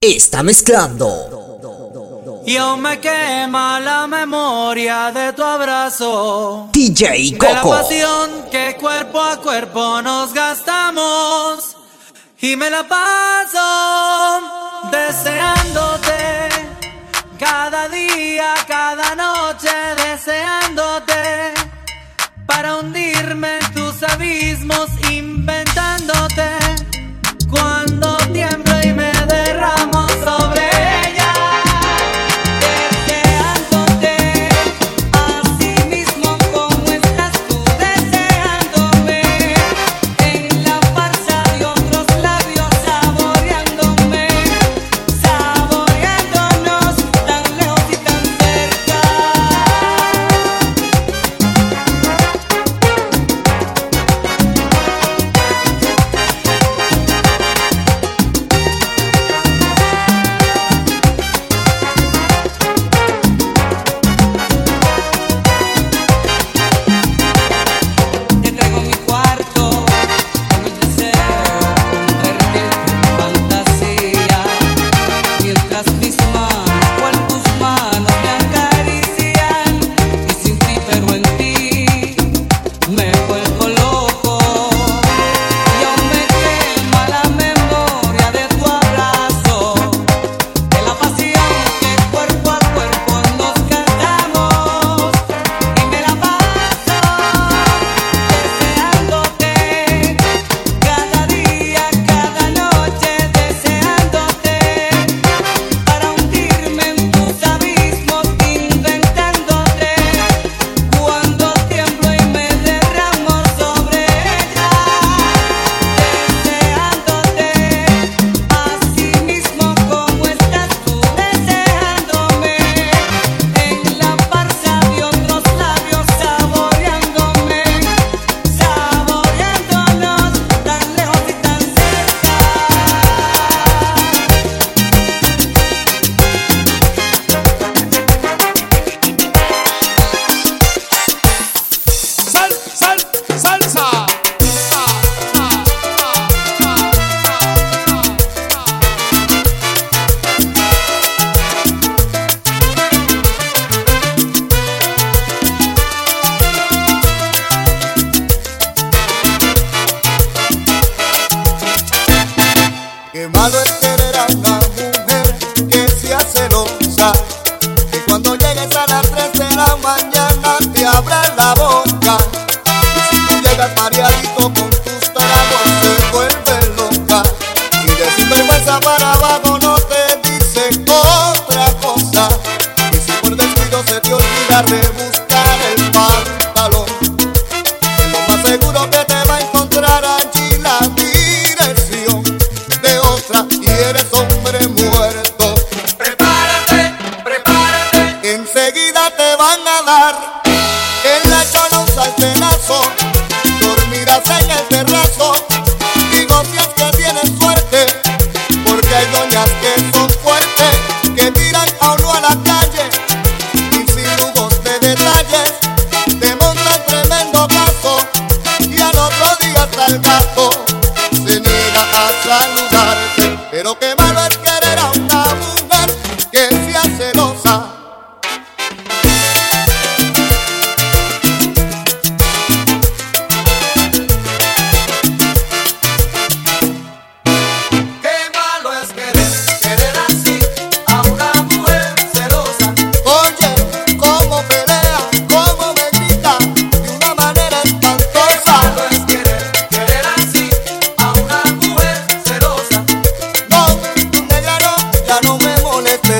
está mezclando. Y aún me quema la memoria de tu abrazo. DJ Coco. De la pasión que cuerpo a cuerpo nos gastamos. Y me la paso deseándote. Cada día, cada noche deseándote. Para hundirme en tus abismos inventándote.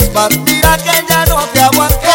compartir aquella no te aguanté.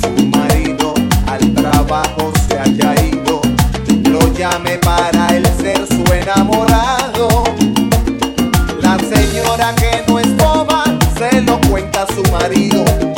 su marido al trabajo se haya ido, lo llame para el ser su enamorado. La señora que no es boba se lo cuenta a su marido.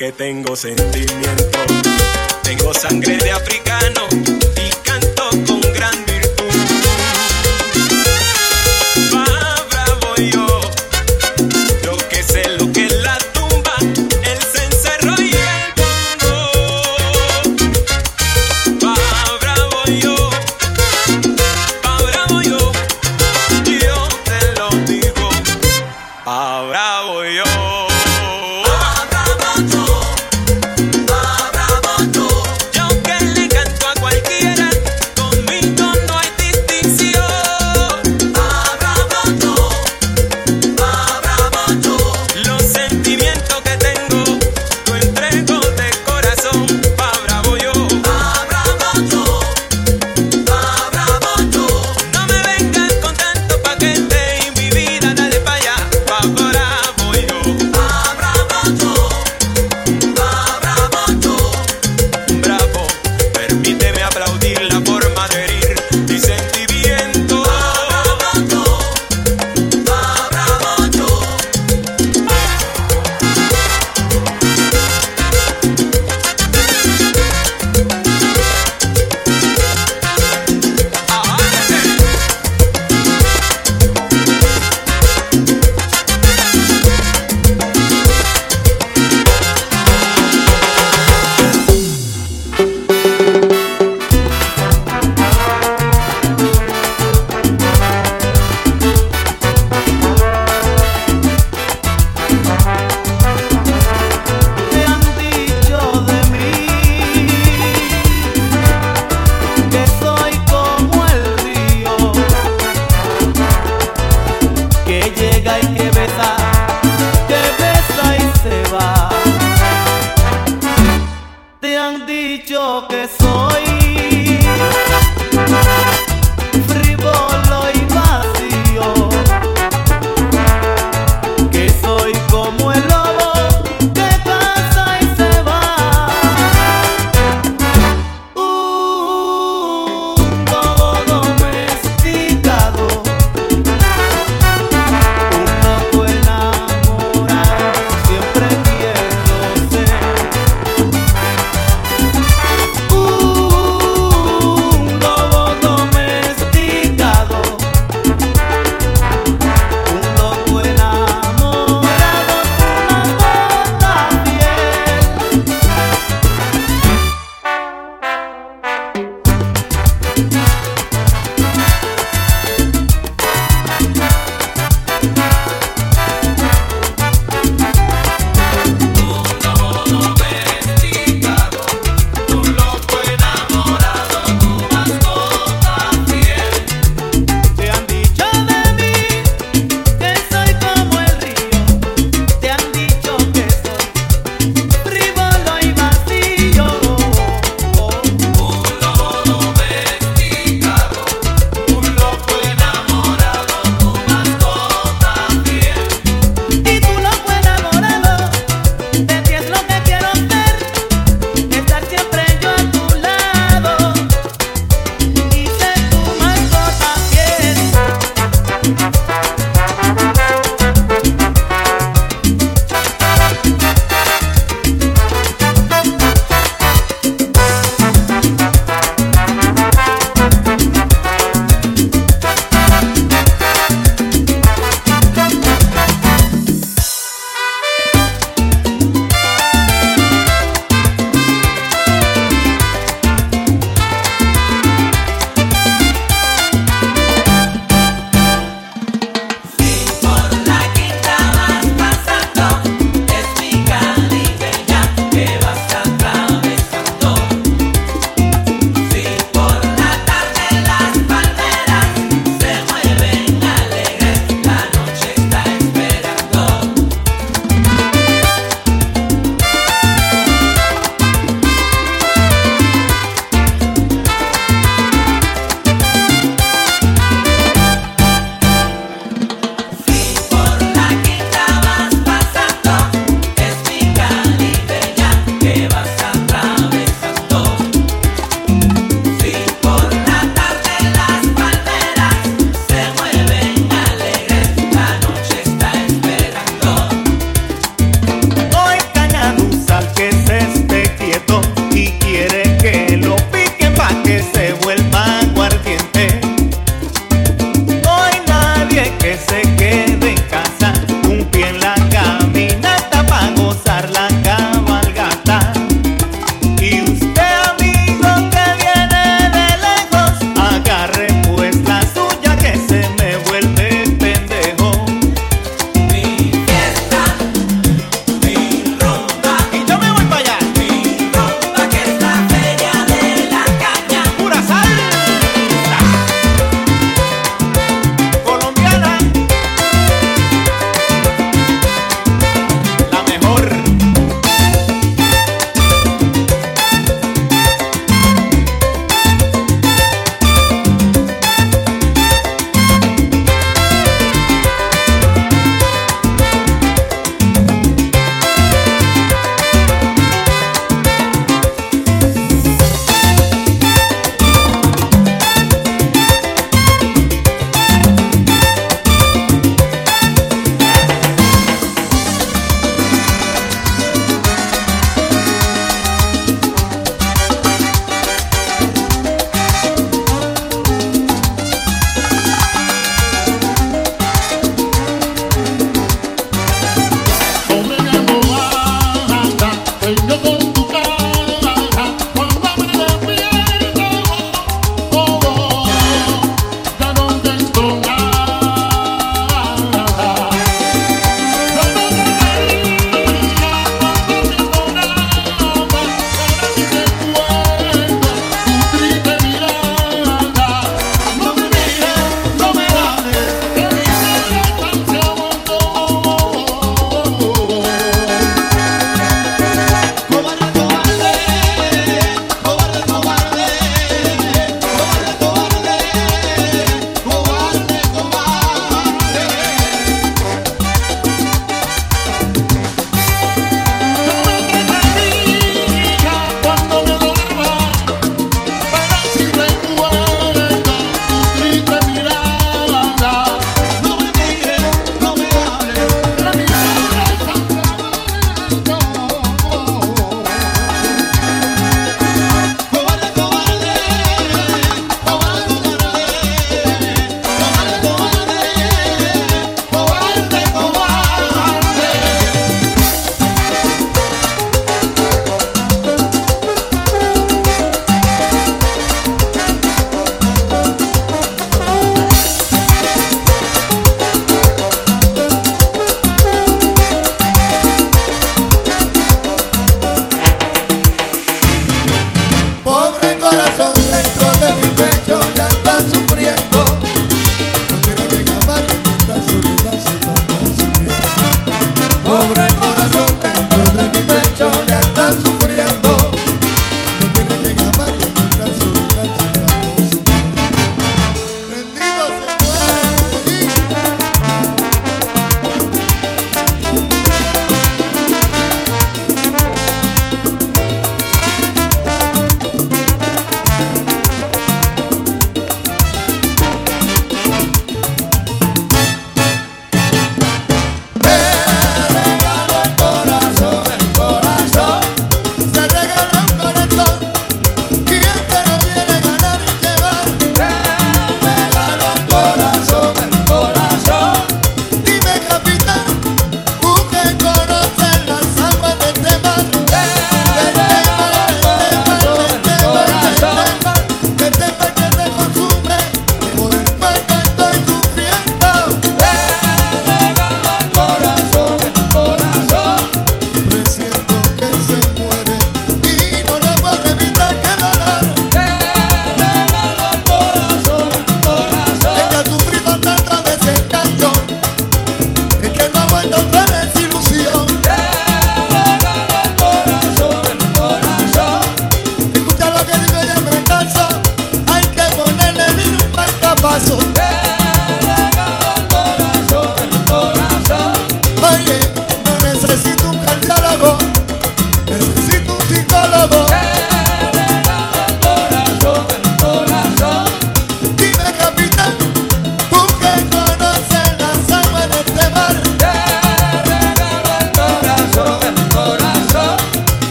Que tengo sentimiento. Tengo sangre de africano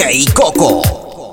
DJ Coco.